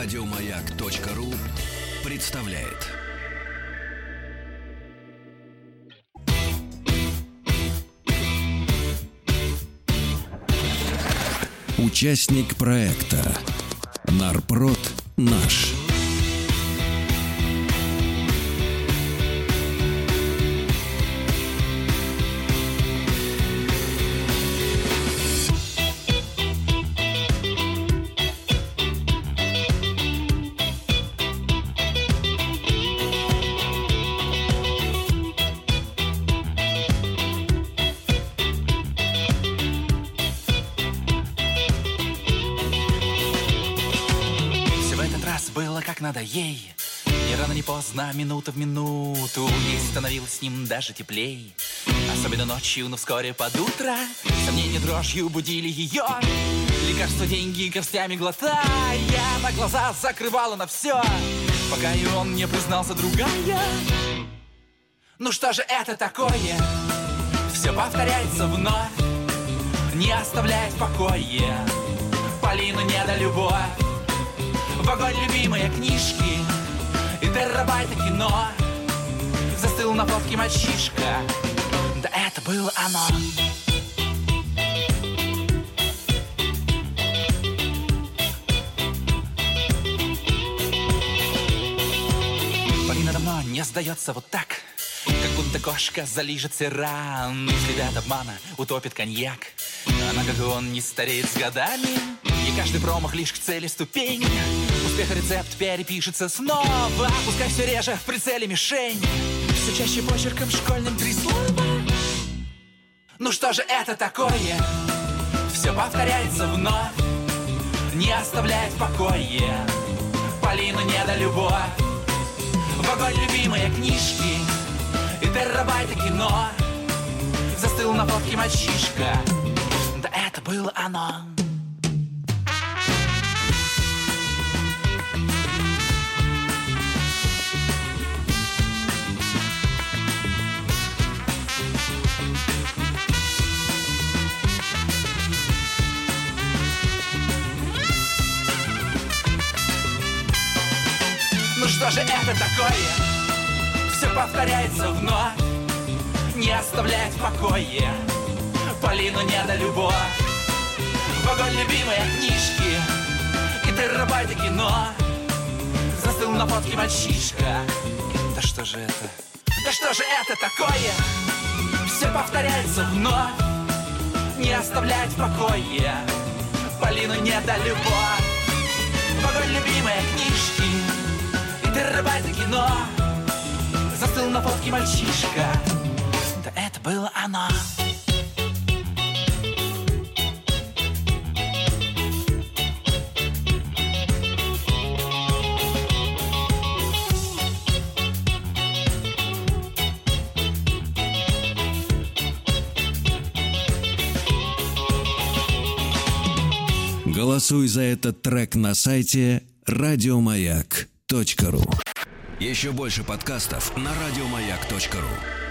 Радиомаяк.ру представляет. Участник проекта Нарпрод наш. Как надо ей. Ни рано, ни поздно, минута в минуту Ей становилось с ним даже теплей. Особенно ночью, но вскоре под утро Сомнения дрожью будили ее. Лекарства, деньги горстями глотая На глаза закрывала на все Пока и он не признался другая. Ну что же это такое? Все повторяется вновь Не оставляет в покое. Полину не до любовь в огонь любимые книжки И терабайты кино. Застыл на фотке мальчишка. Да это было оно. Полина давно не сдается вот так Как будто кошка залижет раны Следы от обмана утопит коньяк Она, как и он, не стареет с годами каждый промах лишь к цели ступень Успех рецепт перепишется снова. Пускай все реже в прицеле мишень Все чаще почерком школьным три слова. Ну что же это такое? Все повторяется вновь. Не оставляет в покое Полину не до любовь. В огонь любимые книжки. И терабайты кино. Застыл на фотке мальчишка. Да это было оно что же это такое? Все повторяется вновь. Не оставляет в покое Полину не до любовь. В огонь любимые книжки И терабайты кино Застыл на фотке мальчишка. Да что же это? Да что же это такое? Все повторяется вновь. Не оставляет в покое Полину не до любовь. В огонь любимые книжки И терабайты кино. Застыл на фотке мальчишка. Да это было оно. Голосуй за этот трек на сайте радиомаяк.ру Еще больше подкастов на радиомаяк.ру